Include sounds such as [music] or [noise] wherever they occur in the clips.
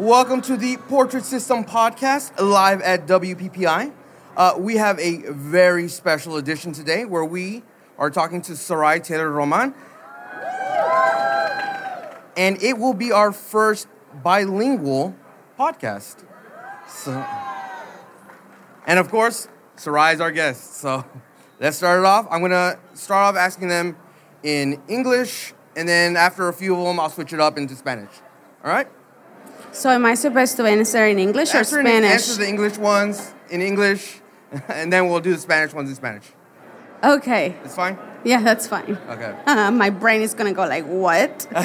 Welcome to the Portrait System Podcast live at WPPI. Uh, we have a very special edition today where we are talking to Sarai Taylor Roman. And it will be our first bilingual podcast. So, and of course, Sarai is our guest. So let's start it off. I'm going to start off asking them in English and then after a few of them, I'll switch it up into Spanish. All right? So am I supposed to answer in English or Spanish? answer the English ones in English, [laughs] and then we'll do the Spanish ones in Spanish. Okay. It's fine? Yeah, that's fine. Okay. [laughs] Uh, my brain is gonna go like, what? [laughs]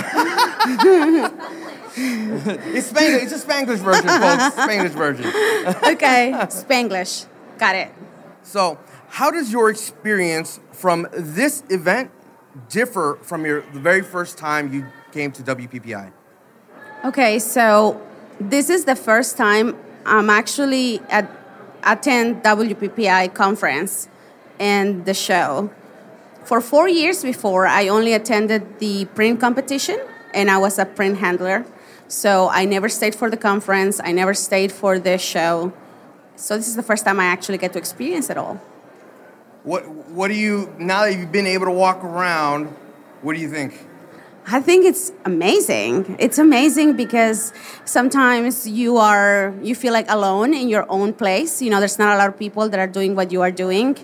it's Spanglish. It's a Spanglish version, folks. Spanglish version. okay, Spanglish. Got it. So, how does your experience from this event differ from your the very first time you came to WPPI? Okay, so this is the first time I'm actually at attend WPPI conference and the show. For four years before, I only attended the print competition, and I was a print handler. So I never stayed for the conference. I never stayed for the show. So this is the first time I actually get to experience it all. What What do you now that you've been able to walk around? What do you think? I think it's amazing. It's amazing because sometimes you are you feel like alone in your own place. You know, there's not a lot of people that are doing what you are doing,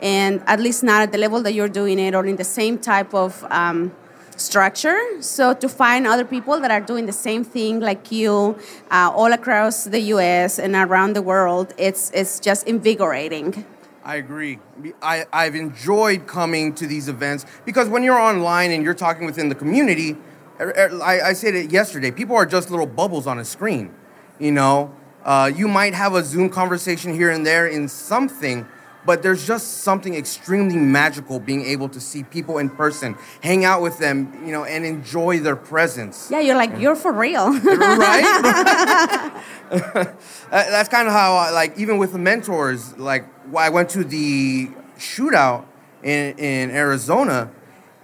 and at least not at the level that you're doing it or in the same type of um, structure. So to find other people that are doing the same thing like you, uh, all across the U.S. and around the world, it's it's just invigorating. I agree. I, I've enjoyed coming to these events because when you're online and you're talking within the community, er, er, I, I said it yesterday, people are just little bubbles on a screen. You know, uh, you might have a Zoom conversation here and there in something, but there's just something extremely magical being able to see people in person, hang out with them, you know, and enjoy their presence. Yeah, you're like, you're for real. [laughs] right? [laughs] That's kind of how, I, like, even with the mentors, like, I went to the shootout in, in Arizona,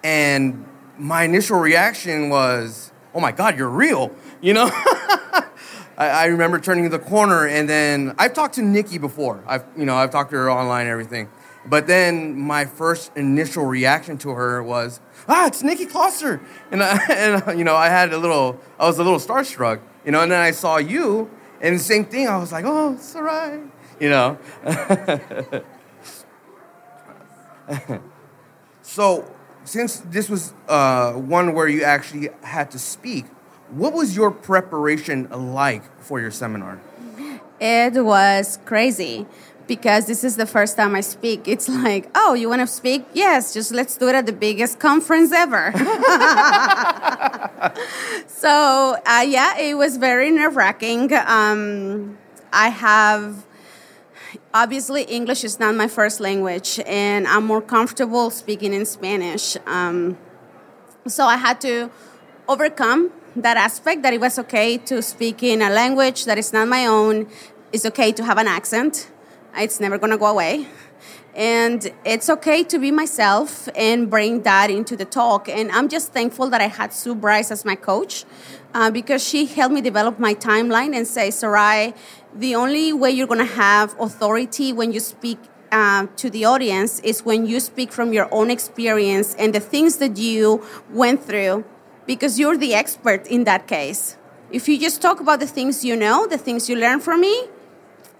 and my initial reaction was, oh my God, you're real, you know? [laughs] I, I, remember turning the corner, and then I've talked to Nikki before. I've, you know, I've talked to her online and everything. But then my first initial reaction to her was, ah, it's Nikki Klosser. And, I, [laughs] and, you know, I had a little, I was a little starstruck, you know, and then I saw you, and the same thing, I was like, oh, it's all right, you know. [laughs] so, since this was uh, one where you actually had to speak, what was your preparation like for your seminar? It was crazy because this is the first time I speak. It's like, oh, you want to speak? Yes, just let's do it at the biggest conference ever. [laughs] so, uh, yeah, it was very nerve wracking. Um, I have obviously English is not my first language, and I'm more comfortable speaking in Spanish. Um, so I had to overcome that aspect that it was okay to speak in a language that is not my own. It's okay to have an accent. It's never going to go away. And it's okay to be myself and bring that into the talk. And I'm just thankful that I had Sue Bryce as my coach uh, because she helped me develop my timeline and say, Sarai, the only way you're going to have authority when you speak uh, to the audience is when you speak from your own experience and the things that you went through because you're the expert in that case. If you just talk about the things you know, the things you learn from me,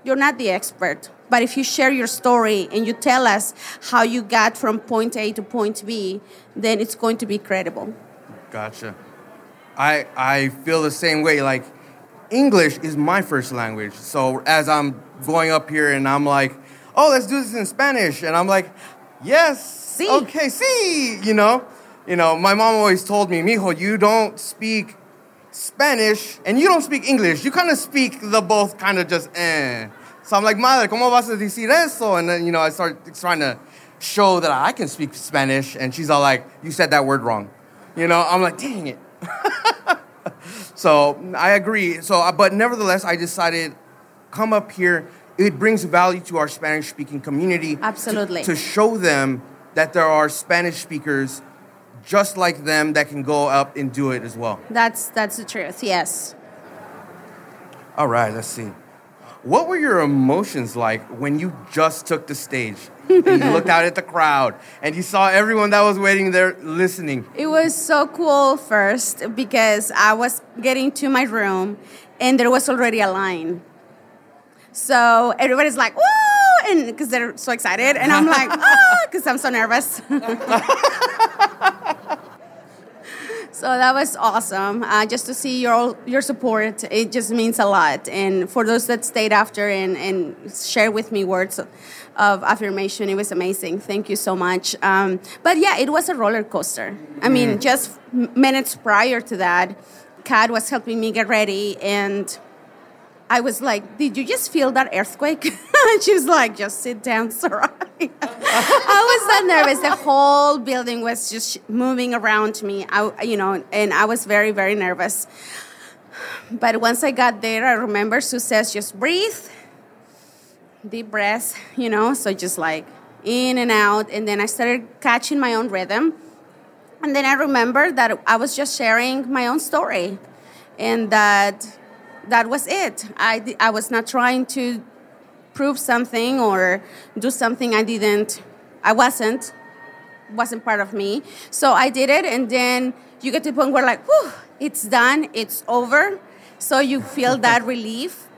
you're not the expert. But if you share your story and you tell us how you got from point A to point B, then it's going to be credible. Gotcha. I I feel the same way. Like English is my first language. So as I'm going up here and I'm like, oh, let's do this in Spanish, and I'm like, yes, Sí. okay, see, you know, you know, my mom always told me, mijo, you don't speak Spanish and you don't speak English. You kind of speak the both kind of just eh. So I'm like, madre, ¿cómo vas a decir eso? And then, you know, I start trying to show that I can speak Spanish, and she's all like, you said that word wrong. You know, I'm like, dang it. [laughs] So I agree. So, uh, but nevertheless, I decided come up here. It brings value to our Spanish speaking community. to- Absolutely. To, show them that there are Spanish speakers just like them that can go up and do it as well. That's that's the truth. Yes. All right, let's see. What were your emotions like when you just took the stage and you looked out at the crowd and you saw everyone that was waiting there listening? It was so cool first because I was getting to my room and there was already a line. So everybody's like, woo! And because they're so excited. And I'm like, [laughs] "Oh," because I'm so nervous. [laughs] so that was awesome. Uh, just to see your your support, it just means a lot. And for those that stayed after and, and shared with me words of, affirmation, it was amazing. Thank you so much. Um, but yeah, it was a roller coaster. I mean, just minutes prior to that, Kat was helping me get ready and I was like, "Did you just feel that earthquake?" [laughs] and she was like, "Just sit down, [laughs] Sarai." I was so nervous. The whole building was just moving around me. I, you know, and I was very, very nervous. But once I got there, I remember Sue says, "Just breathe, deep breath," you know. So just like in and out, and then I started catching my own rhythm. And then I remember that I was just sharing my own story, and that that was it. I, I was not trying to prove something or do something I didn't, I wasn't, wasn't part of me. So I did it, and then you get to the point where, like, whew, it's done, it's over. So you feel that [laughs] relief.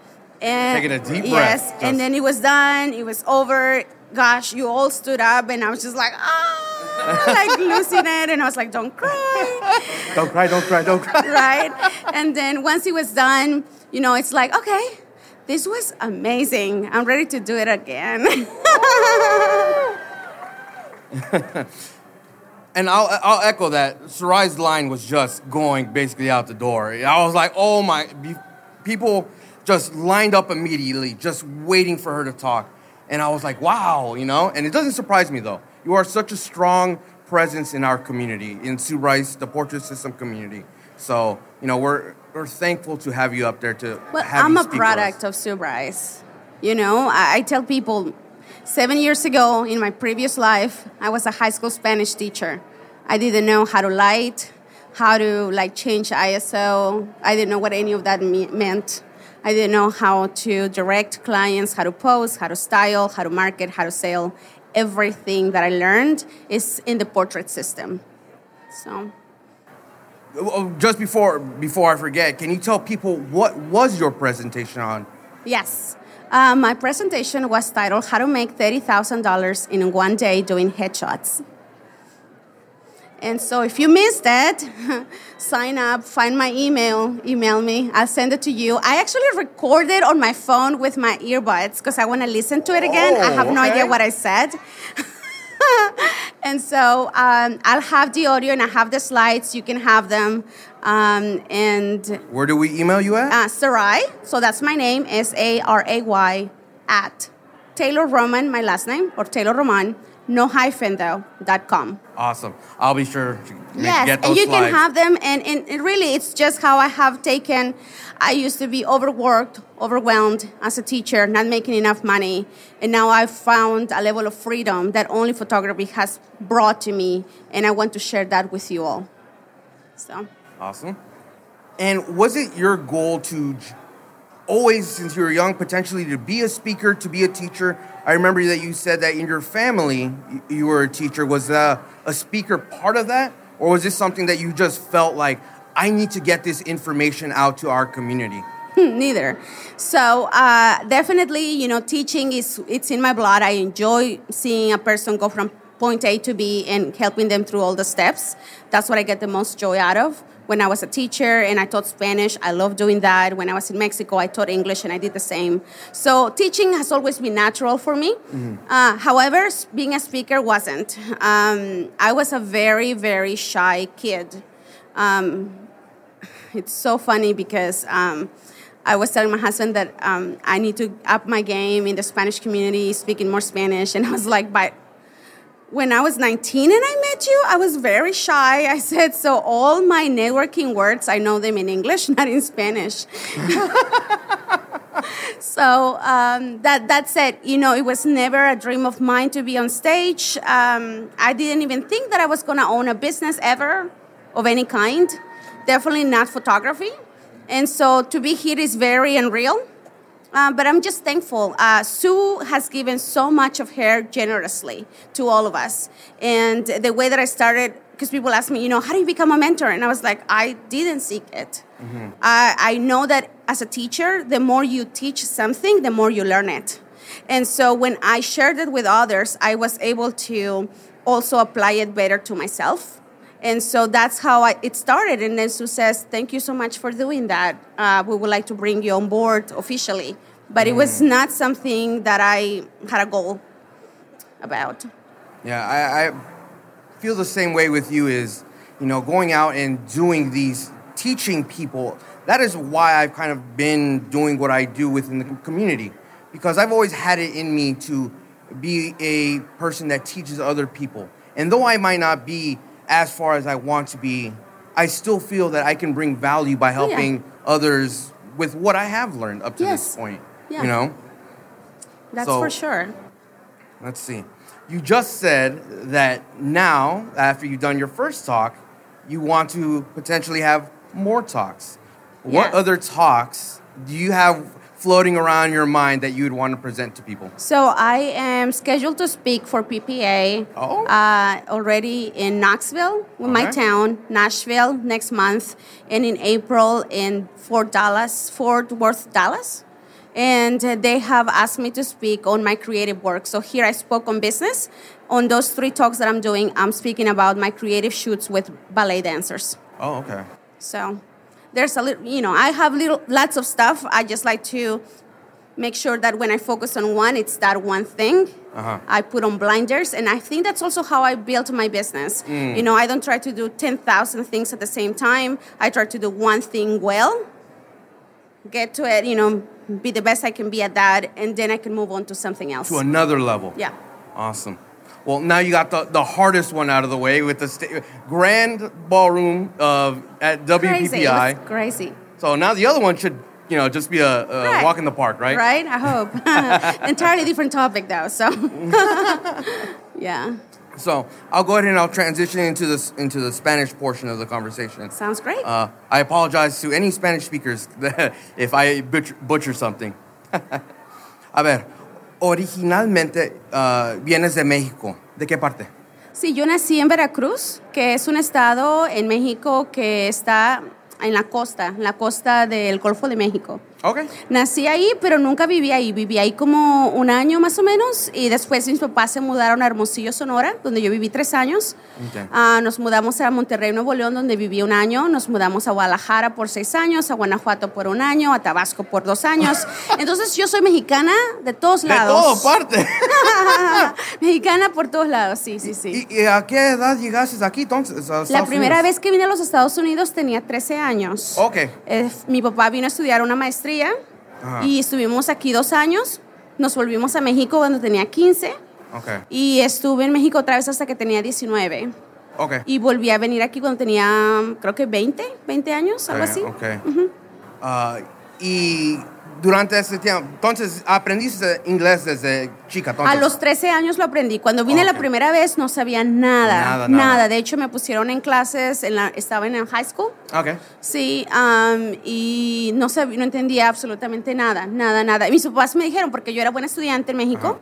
And Taking a deep breath, Yes, and then it was done, it was over. Gosh, you all stood up, and I was just like, ah, [laughs] like losing it. And I was like, don't cry Don't cry, don't cry, don't cry. right? And then once it was done, you know, it's like, okay, this was amazing. I'm ready to do it again. [laughs] And I'll, I'll echo that. Sarai's line was just going basically out the door. I was like, oh my, be- people just lined up immediately, just waiting for her to talk. And I was like, wow, you know? And it doesn't surprise me though. You are such a strong presence in our community, in Sue Rice, the portrait system community. So, you know, we're, we're thankful to have you up there to Well, I'm a product of Sue Rice. You know, I, I tell people seven years ago in my previous life, I was a high school Spanish teacher. I didn't know how to light, how to like change ISO. I didn't know what any of that me- meant. I didn't know how to direct clients, how to pose, how to style, how to market, how to sell. Everything that I learned is in the portrait system. So. Oh, Just before, before I forget, can you tell people what was your presentation on? Yes. Uh, my presentation was titled How to Make $30,000 in One Day Doing Headshots. And so if you missed that, [laughs] sign up, find my email, email me, I'll send it to you. I actually recorded on my phone with my earbuds because I want to listen to it again. I have no Oh, okay. idea what I said. [laughs] and so um, I'll have the audio and I have the slides. You can have them. Um, and Where do we email you at? uh, Sarai, so that's my name, S A R A Y, at Taylor Roman, my last name, or Taylor Roman, no hyphen though, dot com. Awesome. I'll be sure to Yes, get those and you slides. can have them, and, and it really, it's just how I have taken. I used to be overworked, overwhelmed as a teacher, not making enough money, and now I've found a level of freedom that only photography has brought to me, and I want to share that with you all. So. Awesome. And was it your goal to always, since you were young, potentially to be a speaker, to be a teacher? I remember that you said that in your family you were a teacher. Was uh, a speaker part of that? Or was this something that you just felt like, I need to get this information out to our community? [laughs] Neither. So uh, definitely, you know, teaching is it's in my blood. I enjoy seeing a person go from point A to B and helping them through all the steps. That's what I get the most joy out of. When I was a teacher and I taught Spanish, I love doing that. When I was in Mexico, I taught English and I did the same. So teaching has always been natural for me. Uh, however, being a speaker wasn't. Um, I was a very, very shy kid. Um, it's so funny because um, I was telling my husband that um, I need to up my game in the Spanish community, speaking more Spanish. And I was like, by when I was 19 and I met you, I was very shy. I said, so all my networking words, I know them in English, [laughs] not in Spanish. [laughs] so um, that that said, you know, it was never a dream of mine to be on stage. Um, I didn't even think that I was going to own a business ever of any kind. Definitely not photography. And so to be here is very unreal. Uh, but I'm just thankful. Uh, Sue has given so much of her generously to all of us. And the way that I started, because people ask me, you know, how do you become a mentor? And I was like, I didn't seek it. I, I know that as a teacher, the more you teach something, the more you learn it. And so when I shared it with others, I was able to also apply it better to myself. And so that's how I, it started. And then Sue says, Thank you so much for doing that. Uh, we would like to bring you on board officially. But it was not something that I had a goal about. Yeah, I, I feel the same way with you. Is you know going out and doing these teaching people. That is why I've kind of been doing what I do within the community because I've always had it in me to be a person that teaches other people. And though I might not be as far as I want to be, I still feel that I can bring value by yeah. helping others with what I have learned up to Yes. this point. Yeah. You know? That's So- for sure. Let's see. You just said that now, after you've done your first talk, you want to potentially have more talks. What Yeah. other talks do you have floating around your mind that you would want to present to people? So I am scheduled to speak for PPA Oh. uh, already in Knoxville, with my town, Nashville next month, and in April in Fort Dallas, Fort Worth, Dallas. And uh, they have asked me to speak on my creative work. So here I spoke on business. On those three talks that I'm doing, I'm speaking about my creative shoots with ballet dancers. Oh, okay. So there's a little, you know, I have little lots of stuff. I just like to make sure that when I focus on one, it's that one thing. Uh-huh. I put on blinders, and I think that's also how I built my business. You know, I don't try to do ten thousand things at the same time. I try to do one thing well, get to it, you know, be the best I can be at that, and then I can move on to something else. To another level. Yeah. Awesome. Well, now you got the, the hardest one out of the way with the sta- grand ballroom of at. WPPI. crazy. So now the other one should, you know, just be a, a Right. walk in the park, right? Right? I hope. [laughs] Entirely different topic, though. So, [laughs] yeah, So I'll go ahead and I'll transition into this into the Spanish portion of the conversation. sounds great. Uh, I apologize to any Spanish speakers [laughs] if I butcher, butcher something. A ver, originalmente uh, vienes de México. ¿De qué parte? Sí, yo nací en Veracruz, que es un estado en México que está en la costa, en la costa del Golfo de México. Okay. Nací ahí, pero nunca viví ahí. Viví ahí como un año más o menos y después mis papás se mudaron a Hermosillo, Sonora, donde yo viví tres años. Ok. Ah, nos mudamos a Monterrey, Nuevo León, donde viví un año. Nos mudamos a Guadalajara por seis años, a Guanajuato por un año, a Tabasco por dos años. [laughs] Entonces yo soy mexicana de todos De lados. todo parte. [laughs] mexicana por todos lados, sí, sí, sí. ¿Y, y a qué edad llegaste aquí entonces? La Estados primera Unidos? vez que vine a los Estados Unidos tenía 13 años. Ok. Eh, mi papá vino a estudiar una maestría Ajá. y estuvimos aquí dos años. Nos volvimos a México cuando tenía 15 Ok. y estuve en México otra vez hasta que tenía 19. Ok. Y volví a venir aquí cuando tenía, creo que 20, 20 años, algo así. Ah, y durante ese tiempo, entonces aprendiste inglés desde chica. A Entonces. los 13 años lo aprendí. Cuando vine Ok. la primera vez no sabía nada, Nada, nada, nada. De hecho, me pusieron en clases, en la, estaba en el high school. Ok. Sí, am, y no, sabía, no entendía absolutamente nada, nada, nada. Y mis papás me dijeron, porque yo era buena estudiante en México,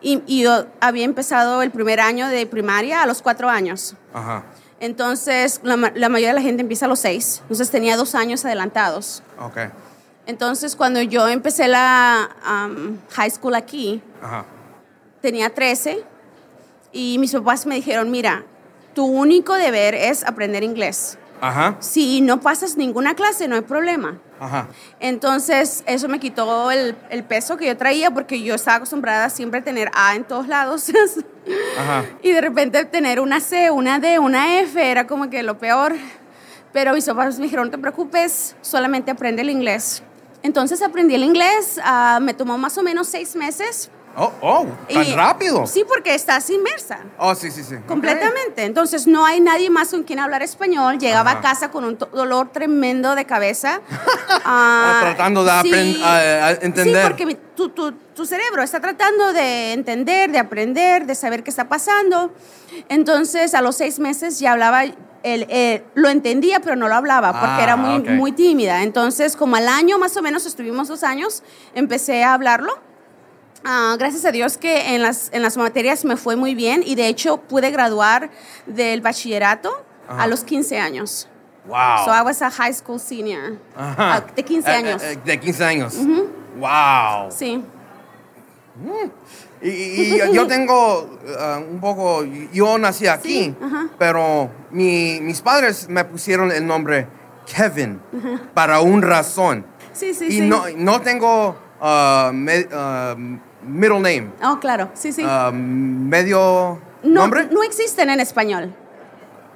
y, y yo había empezado el primer año de primaria a los cuatro años. Ajá. Entonces, la, la mayoría de la gente empieza a los seis. Entonces, tenía dos años adelantados. Ok. Entonces, cuando yo empecé la um, high school aquí, Ajá. tenía 13 y mis papás me dijeron, mira, tu único deber es aprender inglés. Ajá. Si no pasas ninguna clase, no hay problema. Ajá. Entonces, eso me quitó el, el peso que yo traía porque yo estaba acostumbrada a siempre tener A en todos lados. [laughs] Ajá. y de repente tener una C, una D, una F era como que lo peor. Pero mis papás me dijeron, no te preocupes, solamente aprende el inglés. Entonces aprendí el inglés, ah, me tomó más o menos seis meses. Oh, oh, tan Y- rápido. Sí, porque estás inmersa. Oh, sí, sí, sí. Completamente. Entonces no hay nadie más con quien hablar español. Llegaba Ajá. a casa con un dolor tremendo de cabeza. [laughs] Ah, tratando de aprend- a- entender. Sí, porque tu, tu- tu cerebro está tratando de entender, de aprender, de saber qué está pasando. Entonces a los seis meses ya hablaba, el, el- lo entendía, pero no lo hablaba porque Ah, era muy, ok. muy tímida. Entonces como al año más o menos, estuvimos dos años, empecé a hablarlo. Ah, gracias a Dios que en las, en las materias me fue muy bien y de hecho pude graduar del bachillerato a los 15 años. Wow. So I was a high school senior. Ajá. Ah, de 15 Eh, años. eh, eh, de 15 años. Wow. Sí. Y, y- y yo tengo uh, un poco, yo nací aquí, Sí, pero mi- mis padres me pusieron el nombre Kevin para una razón. Sí, sí, y sí. no, no tengo uh, me- uh, middle name, Oh, claro. Sí, sí. uh, medio no, nombre. no existen en español.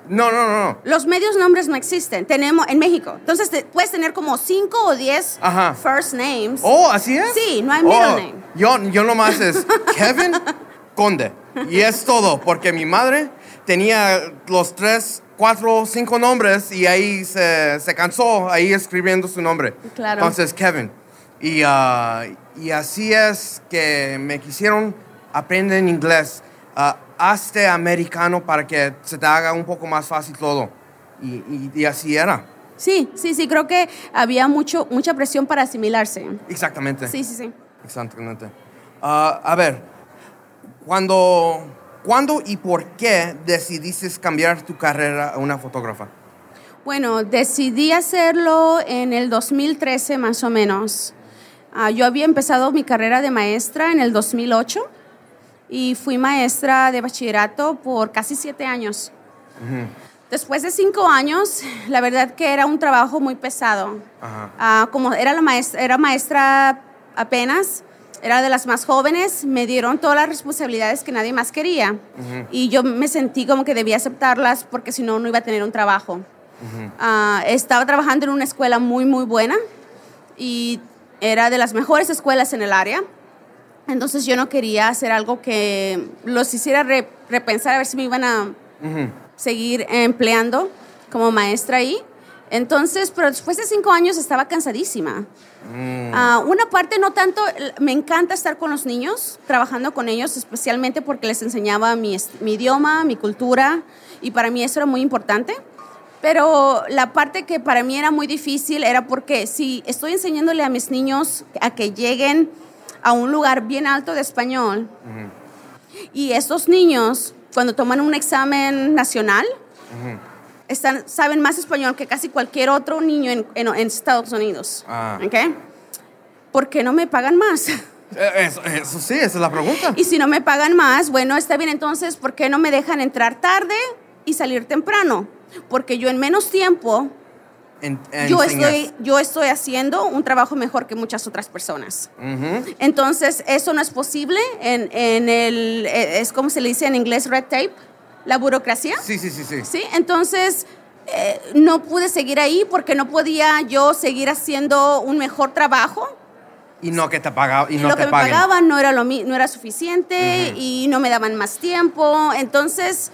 No, no, no, no. Los medios nombres no existen. Tenemos en México. Entonces te- puedes tener como 5 o 10 Ajá. first names. Oh, ¿así es? Sí, no hay middle Oh, name. Yo, yo nomás es [laughs] Kevin Conde. Y es todo, porque mi madre tenía los tres, cuatro, cinco nombres y ahí se, se cansó ahí escribiendo su nombre. Claro. Entonces, Kevin. Y, ah, y así es que me quisieron aprender en inglés. ah, hazte americano para que se te haga un poco más fácil todo. Y, y- y así era. Sí, sí, sí. Creo que había mucho, mucha presión para asimilarse. Exactamente. Sí, sí, sí. Exactamente. Ah, a ver, cuando, ¿cuándo y por qué decidiste cambiar tu carrera a una fotógrafa? Bueno, decidí hacerlo en el 2013 más o menos. Ah, yo había empezado mi carrera de maestra en el 2008 y fui maestra de bachillerato por casi siete años. Después de cinco años, la verdad que era un trabajo muy pesado. Ah, como era, la maestra, era maestra apenas, era de las más jóvenes, me dieron todas las responsabilidades que nadie más quería. Y yo me sentí como que debía aceptarlas porque si no, no iba a tener un trabajo. Ah, estaba trabajando en una escuela muy, muy buena y era de las mejores escuelas en el área. Entonces yo no quería hacer algo que los hiciera re- repensar a ver si me iban a seguir empleando como maestra ahí. Entonces, pero después de cinco años estaba cansadísima. Ah, una parte no tanto, me encanta estar con los niños, trabajando con ellos, especialmente porque les enseñaba mi, mi idioma, mi cultura, y para mí eso era muy importante. Pero la parte que para mí era muy difícil era porque si estoy enseñándole a mis niños a que lleguen a un lugar bien alto de español, y estos niños, cuando toman un examen nacional, están, saben más español que casi cualquier otro niño en, en- en Estados Unidos. Ah. ¿Ok? ¿Por qué no me pagan más? Eh, Eso, eso sí, esa es la pregunta. Y si no me pagan más, bueno, está bien, entonces, ¿por qué no me dejan entrar tarde y salir temprano? Porque yo en menos tiempo, En- yo enseñas. estoy, yo estoy haciendo un trabajo mejor que muchas otras personas. Ujú. Entonces, eso no es posible en, en el, eh, es como se le dice en inglés, red tape, la burocracia. Sí, sí, sí, sí. Sí, entonces eh, no pude seguir ahí porque no podía yo seguir haciendo un mejor trabajo. Y no que te pagaba y no lo te que me pagaban no era, lo, no era suficiente y no me daban más tiempo. Entonces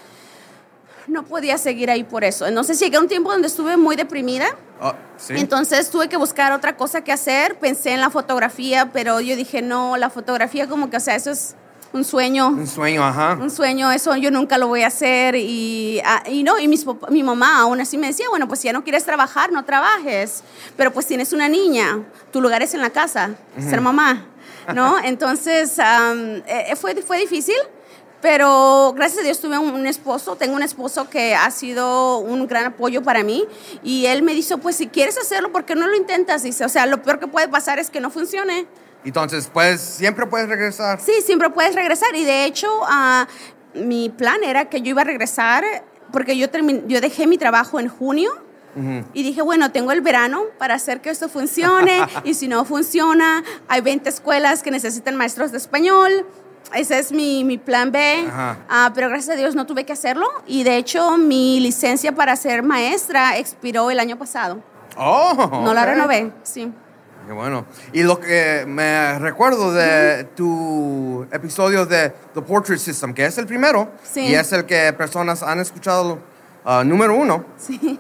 no podía seguir ahí por eso. Entonces llegué a un tiempo donde estuve muy deprimida. Oh, sí. Entonces tuve que buscar otra cosa que hacer. Pensé en la fotografía, pero yo dije, no, la fotografía como que, o sea, eso es un sueño Un sueño, ajá. un sueño, eso yo nunca lo voy a hacer y, ah, y no, y mis mi mamá aún así me decía, bueno, pues si ya no quieres trabajar, no trabajes, pero pues tienes una niña, tu lugar es en la casa, ser mamá, ¿no? Entonces, eh, fue, fue difícil, Pero gracias a Dios tuve un, esposo, tengo un esposo que ha sido un gran apoyo para mí y él me dijo, pues si quieres hacerlo, ¿por qué no lo intentas? Dice, o sea, lo peor que puede pasar es que no funcione. Entonces, pues, siempre puedes regresar. Sí, siempre puedes regresar. Y de hecho, uh, mi plan era que yo iba a regresar porque yo, yo dejé mi trabajo en junio. Y dije, bueno, tengo el verano para hacer que esto funcione [laughs] y si no funciona, hay 20 escuelas que necesitan maestros de español. Ese es mi, mi plan B, uh, pero gracias a Dios no tuve que hacerlo. Y de hecho mi licencia para ser maestra expiró el año pasado. Oh, no la renové, sí. Qué bueno. Y lo que me recuerdo de tu episodio de The Portrait System, que es el primero, y es el que personas han escuchado uh, número uno,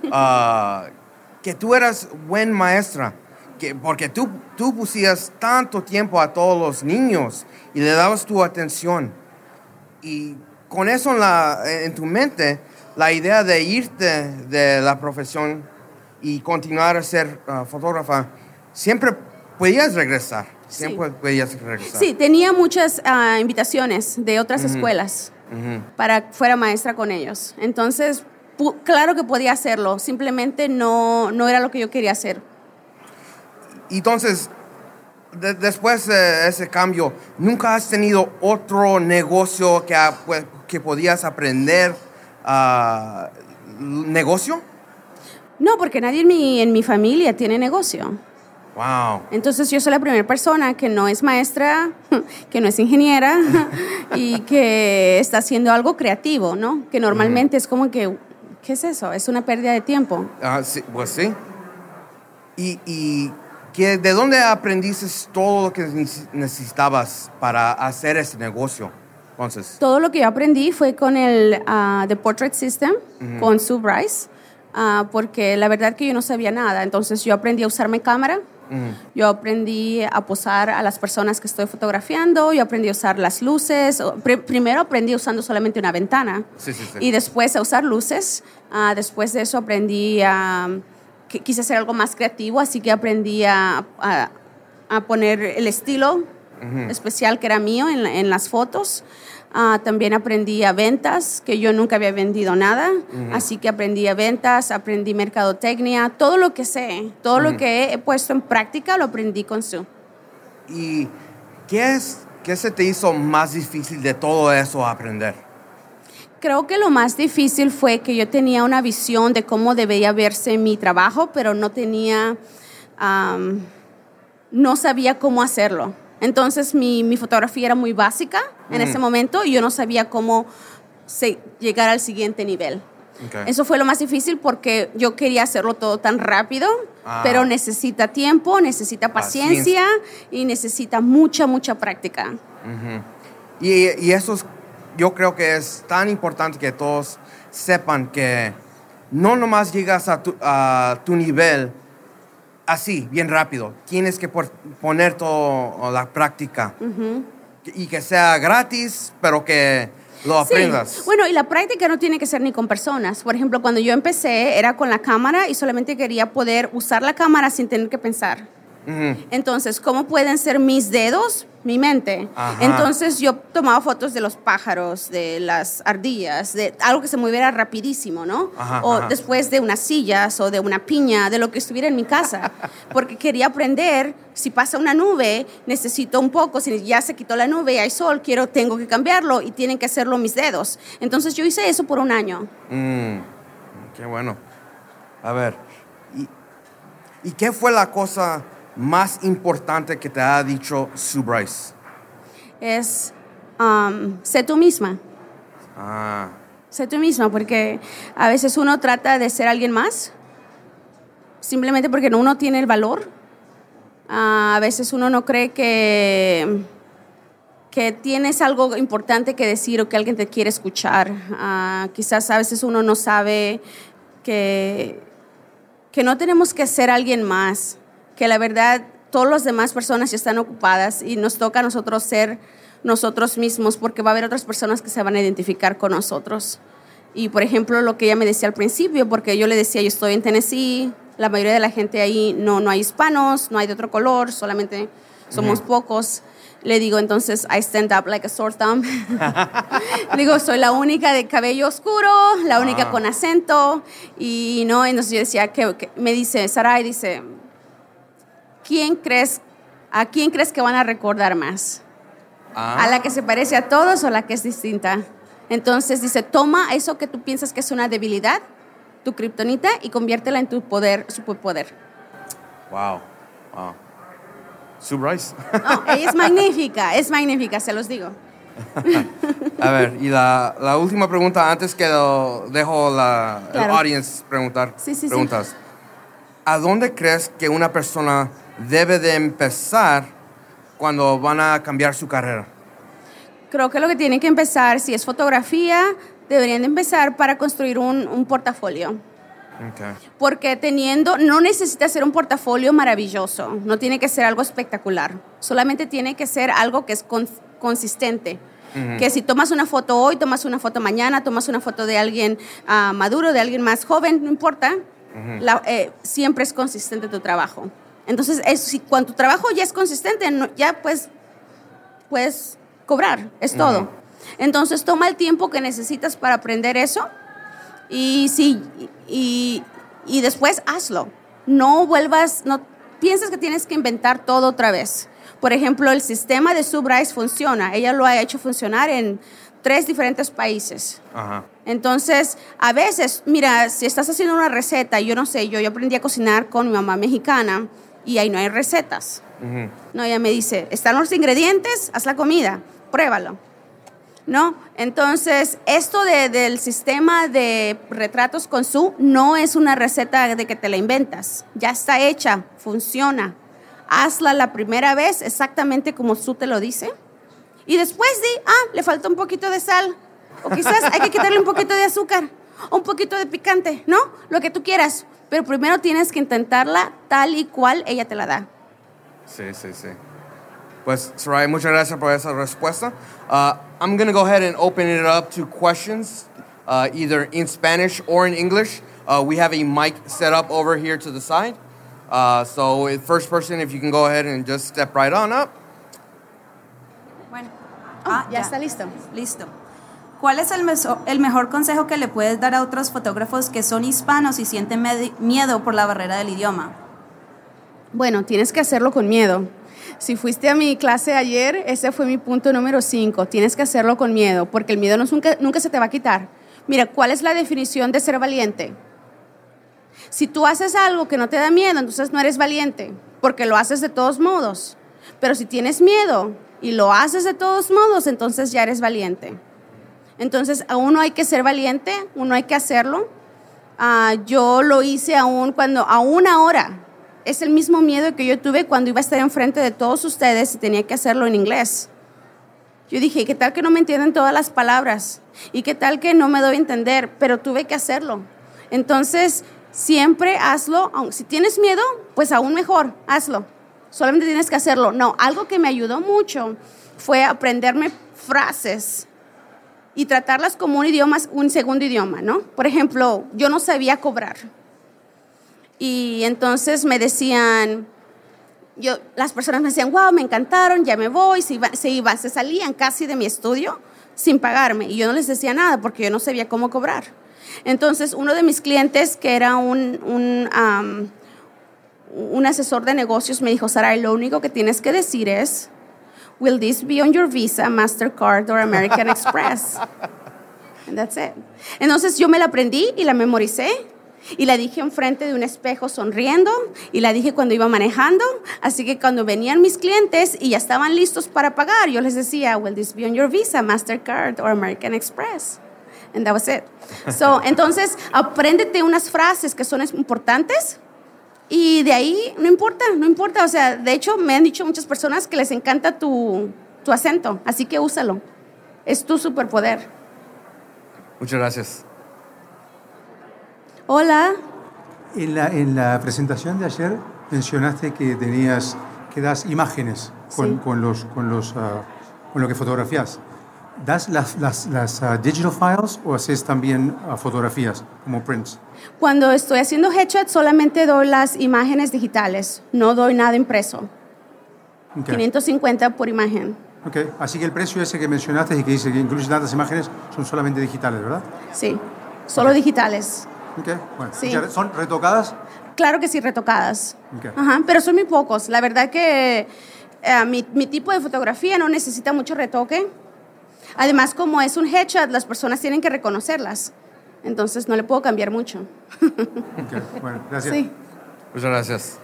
uh, [laughs] que tú eras buen maestra, que, porque tú, tú pusías tanto tiempo a todos los niños y le dabas tu atención. Y con eso en, la, en tu mente, la idea de irte de la profesión y continuar a ser uh, fotógrafa siempre podías regresar. Siempre podías regresar. Sí, tenía muchas ah, invitaciones de otras escuelas para que fuera maestra con ellos. Entonces, claro que podía hacerlo, simplemente no, no era lo que yo quería hacer. Entonces, después de ese cambio, ¿nunca has tenido otro negocio que, pues, que podías aprender uh, negocio? No, porque nadie en mi, en mi familia tiene negocio. Wow. Entonces yo soy la primera persona que no es maestra, [laughs] que no es ingeniera [laughs] y que está haciendo algo creativo, ¿no? Que normalmente es como que, ¿qué es eso? Es una pérdida de tiempo. Ah, sí, pues sí. ¿Y, y que, de dónde aprendiste todo lo que necesitabas para hacer ese negocio? Entonces. Todo lo que yo aprendí fue con el uh, The Portrait System, con Sue Bryce, uh, porque la verdad que yo no sabía nada. Entonces yo aprendí a usar mi cámara, yo aprendí a posar a las personas que estoy fotografiando, yo aprendí a usar las luces. primero aprendí usando solamente una ventana y después a usar luces. Ah, después de eso aprendí a... quise hacer algo más creativo, así que aprendí a, a, poner el estilo especial que era mío en, en las fotos. Ah, también aprendí a ventas, que yo nunca había vendido nada, así que aprendí a ventas, aprendí mercadotecnia, todo lo que sé, todo lo que he puesto en práctica lo aprendí con su. ¿Y qué, es, qué se te hizo más difícil de todo eso aprender? Creo que lo más difícil fue que yo tenía una visión de cómo debía verse mi trabajo, pero no tenía, no sabía cómo hacerlo. Entonces mi, fotografía era muy básica en ese momento y yo no sabía cómo llegar al siguiente nivel. Eso fue lo más difícil porque yo quería hacerlo todo tan rápido, ah. pero necesita tiempo, necesita paciencia, y necesita mucha, mucha práctica. y, eso yo creo que es tan importante que todos sepan que no nomás llegas a tu, a tu nivel, así, bien rápido. Tienes que poner toda la práctica. Y que sea gratis, pero que lo aprendas. Bueno, y la práctica no tiene que ser ni con personas. Por ejemplo, cuando yo empecé era con la cámara y solamente quería poder usar la cámara sin tener que pensar. Entonces, ¿cómo pueden ser mis dedos? Mi mente. Entonces yo tomaba fotos de los pájaros, de las ardillas, de algo que se moviera rapidísimo, ¿no? o después de unas sillas o de una piña, de lo que estuviera en mi casa. [laughs] Porque quería aprender, si pasa una nube, necesito un poco, si ya se quitó la nube y hay sol, quiero, tengo que cambiarlo y tienen que hacerlo mis dedos. Entonces yo hice eso por un año. Mm, qué bueno. A ver, ¿y, ¿y qué fue la cosa más importante que te ha dicho Sue Bryce? Es, um, sé tú misma. Ah. Sé tú misma, porque a veces uno trata de ser alguien más, simplemente porque uno tiene el valor. Ah, a veces uno no cree que, que tienes algo importante que decir o que alguien te quiere escuchar. Ah, quizás a veces uno no sabe que, que no tenemos que ser alguien más que la verdad todas las demás personas ya están ocupadas y nos toca a nosotros ser nosotros mismos porque va a haber otras personas que se van a identificar con nosotros. Y por ejemplo, lo que ella me decía al principio, porque yo le decía, yo estoy en Tennessee, la mayoría de la gente ahí no, no hay hispanos, no hay de otro color, solamente somos pocos. Le digo, entonces, I stand up like a sore thumb. [laughs] digo, soy la única de cabello oscuro, la única Ah. con acento. Y no, entonces yo decía, que, que- me dice, Sarai, dice, ¿quién crees, a quién crees que van a recordar más? Ah. ¿A la que se parece a todos o la que es distinta? Entonces dice, toma eso que tú piensas que es una debilidad, tu kriptonita, y conviértela en tu poder, superpoder. Wow. Wow. No, ella [laughs] es magnífica, es magnífica, se los digo. [laughs] A ver, y la, la última pregunta antes que lo dejo la el Claro. audience preguntar Sí, sí, sí. preguntas. ¿A dónde crees que una persona debe de empezar cuando van a cambiar su carrera? Creo que lo que tienen que empezar, si es fotografía, deberían de empezar para construir un, un portafolio. Okay. Porque teniendo, no necesita ser un portafolio maravilloso, no tiene que ser algo espectacular, solamente tiene que ser algo que es con- consistente. Que si tomas una foto hoy, tomas una foto mañana, tomas una foto de alguien ah, maduro, de alguien más joven, no importa, la- eh, siempre es consistente tu trabajo. Entonces, es, si, cuando tu trabajo ya es consistente, no- ya pues puedes cobrar, es todo. Entonces, toma el tiempo que necesitas para aprender eso y sí, y, y después hazlo. No vuelvas, no piensas que tienes que inventar todo otra vez. Por ejemplo, el sistema de Subrice funciona. Ella lo ha hecho funcionar en tres diferentes países. Ajá. Entonces, a veces, mira, si estás haciendo una receta, yo no sé, yo, yo aprendí a cocinar con mi mamá mexicana y ahí no hay recetas. Ujú. No, ella me dice, están los ingredientes, haz la comida, pruébalo. ¿No? Entonces, esto de- del sistema de retratos con su no es una receta de que te la inventas. Ya está hecha, funciona. Hazla la primera vez exactamente como su te lo dice. Y después di, ah, le falta un poquito de sal. O quizás hay que quitarle un poquito de azúcar. O un poquito de picante, ¿no? Lo que tú quieras. Pero primero tienes que intentarla tal y cual ella te la da. Sí, sí, sí. Pues, Sarai, muchas gracias por esa respuesta. Uh, I'm going to go ahead and open it up to questions, uh, either in Spanish or in English. Uh, we have a mic set up over here to the side. Uh, so, first person, if you can go ahead and just step right on up. Bueno, Oh, ah, ya está listo. Listo. ¿Cuál es el, mejor consejo que le puedes dar a otros fotógrafos que son hispanos y sienten miedo por la barrera del idioma? Bueno, tienes que hacerlo con miedo. Si fuiste a mi clase ayer, ese fue mi punto número 5. Tienes que hacerlo con miedo, porque el miedo nunca, nunca se te va a quitar. Mira, ¿cuál es la definición de ser valiente? Si tú haces algo que no te da miedo, entonces no eres valiente, porque lo haces de todos modos. Pero si tienes miedo y lo haces de todos modos, entonces ya eres valiente. Entonces, a uno hay que ser valiente, uno hay que hacerlo. Ah, yo lo hice aún cuando, aún ahora, es el mismo miedo que yo tuve cuando iba a estar enfrente de todos ustedes y tenía que hacerlo en inglés. Yo dije, ¿qué tal que no me entienden todas las palabras? ¿Y qué tal que no me doy a entender? Pero tuve que hacerlo. Entonces, siempre hazlo. Si tienes miedo, pues aún mejor, hazlo. Solamente tienes que hacerlo. No, algo que me ayudó mucho fue aprenderme frases y tratarlas como un idioma, un segundo idioma, ¿no? Por ejemplo, yo no sabía cobrar. Y entonces me decían, yo, las personas me decían, wow, me encantaron, ya me voy, se, iba- se, salían casi de mi estudio sin pagarme. Y yo no les decía nada porque yo no sabía cómo cobrar. Entonces, uno de mis clientes, que era un, un, un asesor de negocios, me dijo, Sara, lo único que tienes que decir es, will this be on your Visa, Mastercard or American [laughs] Express? And that's it. Entonces yo me la aprendí y la memoricé y la dije enfrente de un espejo sonriendo y la dije cuando iba manejando. Así que cuando venían mis clientes y ya estaban listos para pagar, yo les decía, will this be on your Visa, Mastercard or American Express? And that was it. So, entonces, apréndete unas frases que son importantes y de ahí no importa, no importa. O sea, de hecho, me han dicho muchas personas que les encanta tu, tu acento, así que úsalo. Es tu superpoder. Muchas gracias. Hola. En la, en la presentación de ayer mencionaste que tenías que das imágenes con, Sí. con los con los ah, con lo que fotografías. ¿Das las, las, las ah, digital files o haces también ah, fotografías como prints? Cuando estoy haciendo headshot solamente doy las imágenes digitales, no doy nada impreso. Ok. 550 por imagen. Ok, así que el precio ese que mencionaste y que dice que incluye tantas imágenes son solamente digitales, ¿verdad? Sí, solo digitales. Ok, bueno. Sí. ¿Ya ¿Son retocadas? Claro que sí, retocadas. Ajá, pero son muy pocos. La verdad que eh, mi, mi tipo de fotografía no necesita mucho retoque. Además, como es un headshot, las personas tienen que reconocerlas. Entonces no le puedo cambiar mucho. Ok, [laughs] bueno, gracias. Sí. Muchas gracias.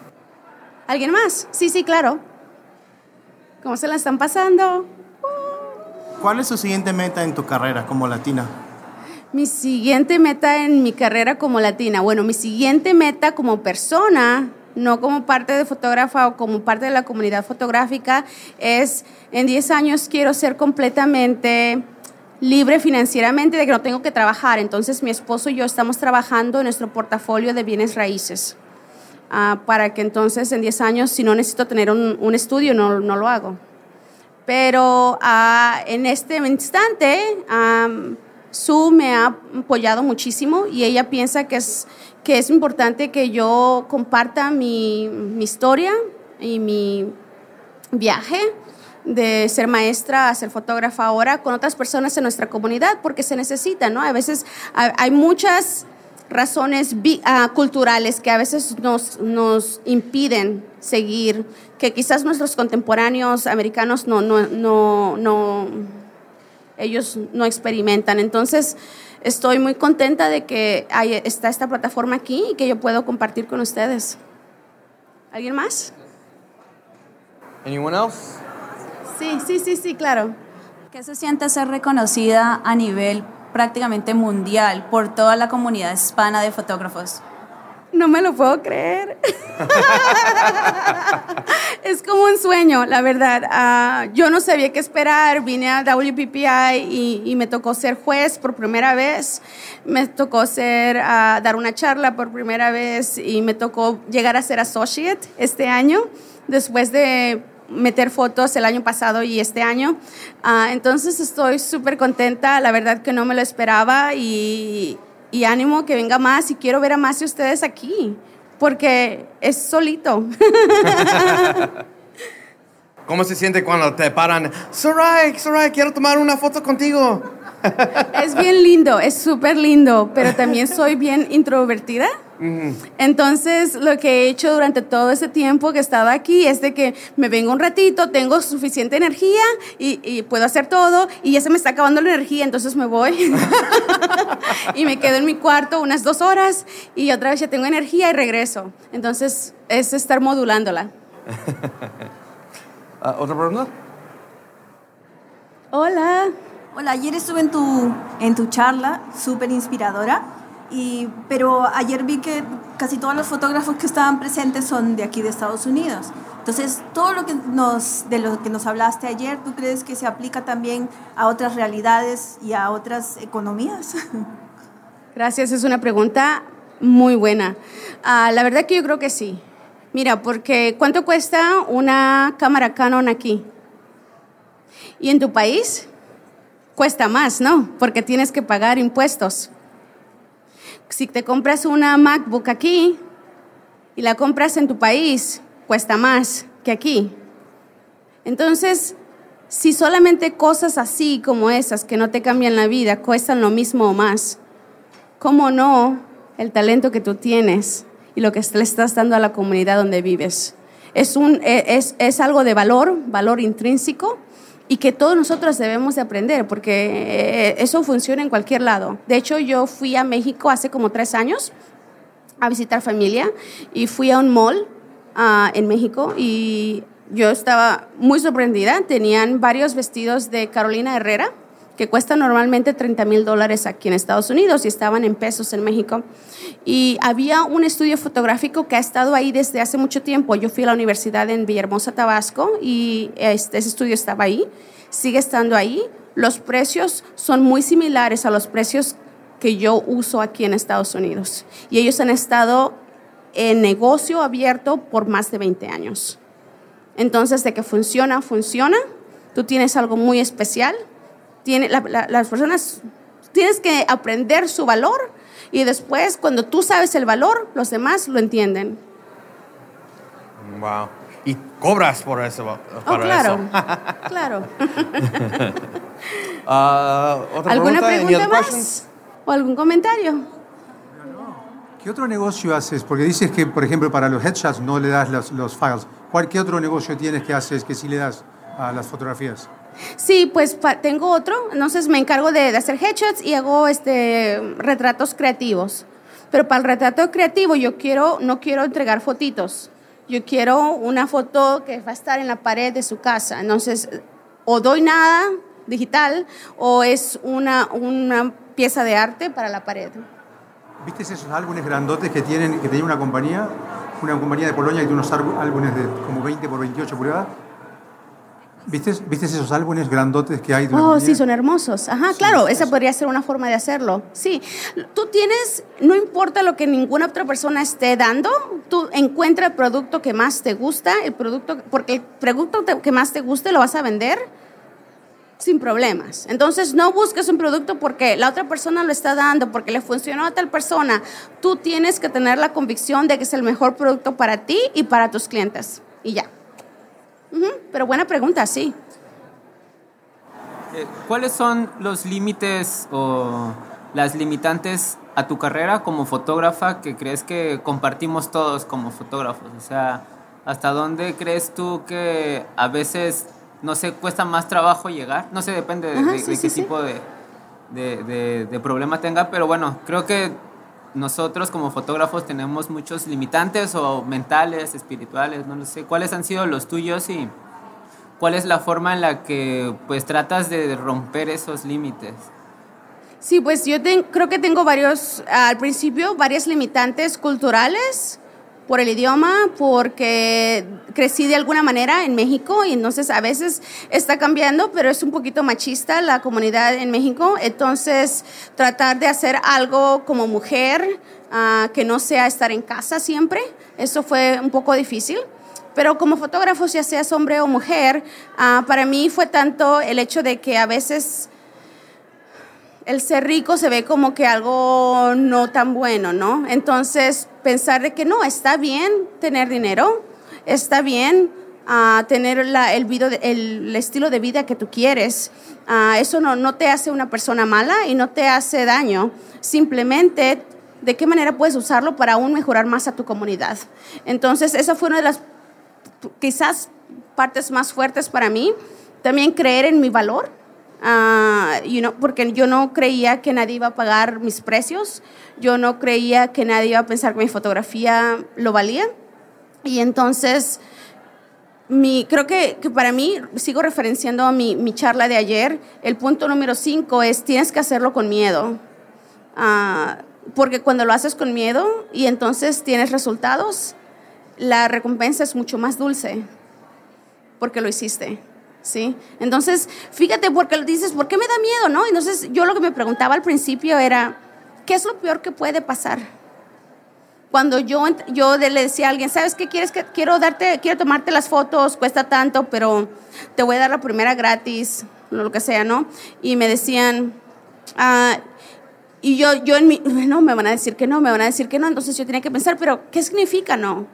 ¿Alguien más? Sí, sí, claro. ¿Cómo se la están pasando? ¿Cuál es su siguiente meta en tu carrera como latina? Mi siguiente meta en mi carrera como latina, bueno, mi siguiente meta como persona, no como parte de fotógrafa o como parte de la comunidad fotográfica, es en 10 años quiero ser completamente libre financieramente de que no tengo que trabajar. Entonces mi esposo y yo estamos trabajando en nuestro portafolio de bienes raíces. Ah, para que entonces en 10 años, si no necesito tener un, estudio, no, no lo hago. Pero ah, en este instante, am, Sue me ha apoyado muchísimo y ella piensa que es, que es importante que yo comparta mi, historia y mi viaje de ser maestra a ser fotógrafa ahora con otras personas en nuestra comunidad porque se necesita, ¿no? A veces hay, muchas razones ah, culturales que a veces nos, nos impiden seguir, que quizás nuestros contemporáneos americanos no, no, no, no, ellos no experimentan. Entonces, estoy muy contenta de que hay, está esta plataforma aquí y que yo puedo compartir con ustedes. ¿Alguien más? Anyone else? Sí, sí, sí, sí, claro. ¿Qué se siente ser reconocida a nivel prácticamente mundial por toda la comunidad hispana de fotógrafos? No me lo puedo creer. [laughs] es como un sueño, la verdad. Ah, yo no sabía qué esperar. Vine a WPPI y, me tocó ser juez por primera vez. Me tocó ser, ah, dar una charla por primera vez y me tocó llegar a ser associate este año, después de meter fotos el año pasado y este año. Ah, entonces estoy súper contenta. La verdad que no me lo esperaba y, y ánimo que venga más y quiero ver a más de ustedes aquí porque es solito. [laughs] ¿Cómo se siente cuando te paran? Soray, Soray, quiero tomar una foto contigo. [laughs] es bien lindo, es súper lindo, pero también soy bien introvertida. Entonces, lo que he hecho durante todo ese tiempo que he estado aquí es de que me vengo un ratito, tengo suficiente energía y, y puedo hacer todo y ya se me está acabando la energía, entonces me voy [laughs] y me quedo en mi cuarto unas dos horas y otra vez ya tengo energía y regreso. Entonces, es estar modulándola. [laughs] Ah, ¿Otra pregunta? Hola. Hola, ayer estuve en tu, en tu charla, súper inspiradora, y, pero ayer vi que casi todos los fotógrafos que estaban presentes son de aquí de Estados Unidos. Entonces, todo lo que nos, de lo que nos hablaste ayer, ¿tú crees que se aplica también a otras realidades y a otras economías? [laughs] Gracias, es una pregunta muy buena. Ah, la verdad que yo creo que sí. Mira, porque ¿cuánto cuesta una cámara Canon aquí? Y en tu país cuesta más, ¿no? Porque tienes que pagar impuestos. Si te compras una MacBook aquí y la compras en tu país, cuesta más que aquí. Entonces, si solamente cosas así como esas que no te cambian la vida cuestan lo mismo o más, ¿cómo no el talento que tú tienes y lo que le estás dando a la comunidad donde vives? Es, un, es, algo de valor, valor intrínseco, y que todos nosotros debemos de aprender, porque eso funciona en cualquier lado. De hecho, yo fui a México hace como tres años a visitar familia y fui a un mall uh, en México y yo estaba muy sorprendida. Tenían varios vestidos de Carolina Herrera que cuestan normalmente 30 mil dólares aquí en Estados Unidos y estaban en pesos en México. Y había un estudio fotográfico que ha estado ahí desde hace mucho tiempo. Yo fui a la universidad en Villahermosa, Tabasco, y este, ese estudio estaba ahí, sigue estando ahí. Los precios son muy similares a los precios que yo uso aquí en Estados Unidos. Y ellos han estado en negocio abierto por más de 20 años. Entonces, de que funciona, funciona. Tú tienes algo muy especial. Tiene, la, la, las personas, tienes que aprender su valor y después, cuando tú sabes el valor, los demás lo entienden. Wow. Y cobras por eso. Oh, claro, eso. claro. [laughs] [laughs] Ah, ¿otra ¿Alguna pregunta other más? questions? ¿O algún comentario? ¿Qué otro negocio haces? Porque dices que, por ejemplo, para los headshots no le das los, los files. ¿Cuál, ¿Qué otro negocio tienes que haces que sí le das a las fotografías? Sí, pues tengo otro. Entonces me encargo de, de hacer headshots y hago este retratos creativos. Pero para el retrato creativo yo quiero, no quiero entregar fotitos. Yo quiero una foto que va a estar en la pared de su casa. Entonces, o doy nada digital o es una, una pieza de arte para la pared. ¿Viste esos álbumes grandotes que tienen que tenía una compañía? Una compañía de Polonia que tiene unos álbu- álbumes de como 20 por 28 pulgadas. ¿Viste, ¿Viste esos álbumes grandotes que hay de Oh, sí, son hermosos. Ajá, claro, esa podría ser una forma de hacerlo. Sí, tú tienes, no importa lo que ninguna otra persona esté dando, tú encuentra el producto que más te gusta, el producto, porque el producto que más te guste lo vas a vender sin problemas. Entonces, no busques un producto porque la otra persona lo está dando, porque le funcionó a tal persona. Tú tienes que tener la convicción de que es el mejor producto para ti y para tus clientes. Y ya. Ujú, Pero buena pregunta, sí. Eh, ¿Cuáles son los límites o las limitantes a tu carrera como fotógrafa que crees que compartimos todos como fotógrafos? O sea, ¿hasta dónde crees tú que a veces, no sé, cuesta más trabajo llegar? No sé, depende de, Ajá, de- sí, de sí, qué sí. tipo de- de problema tenga, pero bueno, creo que nosotros como fotógrafos tenemos muchos limitantes o mentales, espirituales, no lo sé. ¿Cuáles han sido los tuyos y cuál es la forma en la que pues tratas de romper esos límites? Sí, pues yo ten- creo que tengo varios, al principio, varias limitantes culturales por el idioma, porque crecí de alguna manera en México y entonces a veces está cambiando, pero es un poquito machista la comunidad en México. Entonces, tratar de hacer algo como mujer ah, que no sea estar en casa siempre, eso fue un poco difícil. Pero como fotógrafo, ya seas hombre o mujer, ah, para mí fue tanto el hecho de que a veces el ser rico se ve como que algo no tan bueno, ¿no? Entonces, pensar de que no, está bien tener dinero, está bien ah, tener el estilo de vida que tú quieres. Ah, eso no, no te hace una persona mala y no te hace daño. Simplemente, ¿de qué manera puedes usarlo para aún mejorar más a tu comunidad? Entonces, esa fue una de las quizás partes más fuertes para mí. También creer en mi valor, ah, you know, porque yo no creía que nadie iba a pagar mis precios, yo no creía que nadie iba a pensar que mi fotografía lo valía. Y entonces, mi, creo que, que para mí, sigo referenciando a mi, mi charla de ayer, el punto número cinco es tienes que hacerlo con miedo. Ah, porque cuando lo haces con miedo y entonces tienes resultados, la recompensa es mucho más dulce porque lo hiciste. ¿Sí? Entonces, fíjate, porque dices, ¿por qué me da miedo, no? Entonces, yo lo que me preguntaba al principio era, ¿qué es lo peor que puede pasar? Cuando yo, yo le decía a alguien, ¿sabes qué quieres? que Quiero darte, quiero tomarte las fotos, cuesta tanto, pero te voy a dar la primera gratis, lo que sea, ¿no? Y me decían, ah, y yo, yo en mi, [laughs] no, me van a decir que no, me van a decir que no, entonces yo tenía que pensar, pero ¿qué significa no?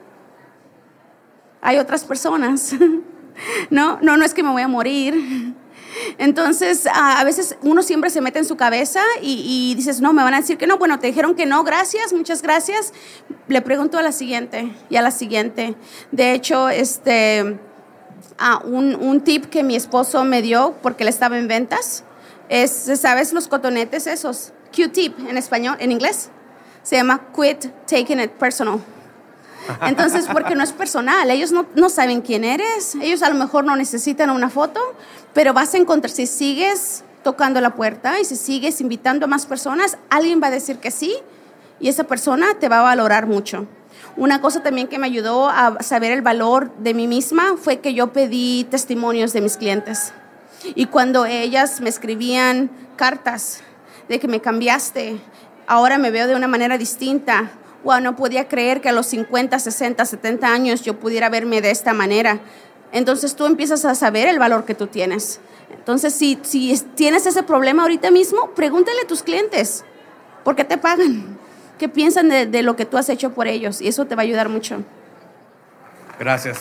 Hay otras personas, [laughs] [laughs] ¿no? No, no es que me voy a morir. [laughs] Entonces, a veces uno siempre se mete en su cabeza y, y dices, no, me van a decir que no. Bueno, te dijeron que no, gracias, muchas gracias. Le pregunto a la siguiente y a la siguiente. De hecho, este, ah, un, un tip que mi esposo me dio porque él estaba en ventas es, ¿sabes los cotonetes esos? Q-tip en español, en inglés. Se llama Quit Taking It Personal. Entonces, porque no es personal, ellos no, no saben quién eres, ellos a lo mejor no necesitan una foto, pero vas a encontrar, si sigues tocando la puerta y si sigues invitando a más personas, alguien va a decir que sí y esa persona te va a valorar mucho. Una cosa también que me ayudó a saber el valor de mí misma fue que yo pedí testimonios de mis clientes. Y cuando ellas me escribían cartas de que me cambiaste, ahora me veo de una manera distinta, wow, no podía creer que a los 50, 60, 70 años yo pudiera verme de esta manera. Entonces tú empiezas a saber el valor que tú tienes. Entonces, si, si es- tienes ese problema ahorita mismo, pregúntale a tus clientes, ¿por qué te pagan? ¿Qué piensan de, de lo que tú has hecho por ellos? Y eso te va a ayudar mucho. Gracias.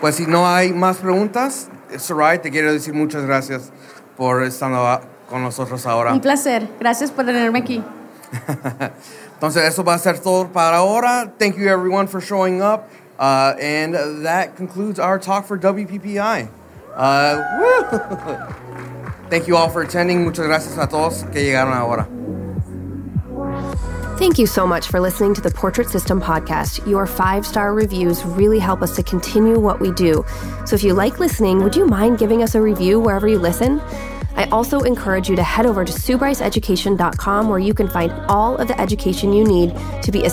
pues si no hay más preguntas, Sarai, te quiero decir muchas gracias por estar con nosotros ahora. Un placer. Gracias por tenerme aquí. [laughs] Entonces, eso va a ser todo para ahora. Thank you everyone for showing up. Uh, and that concludes our talk for WPPI. Uh, [laughs] Thank you all for attending. Muchas gracias a todos que llegaron ahora. Thank you so much for listening to the Portrait System podcast. Your five star reviews really help us to continue what we do. So if you like listening, would you mind giving us a review wherever you listen? I also encourage you to head over to SueBryceEducation.com where you can find all of the education you need to be a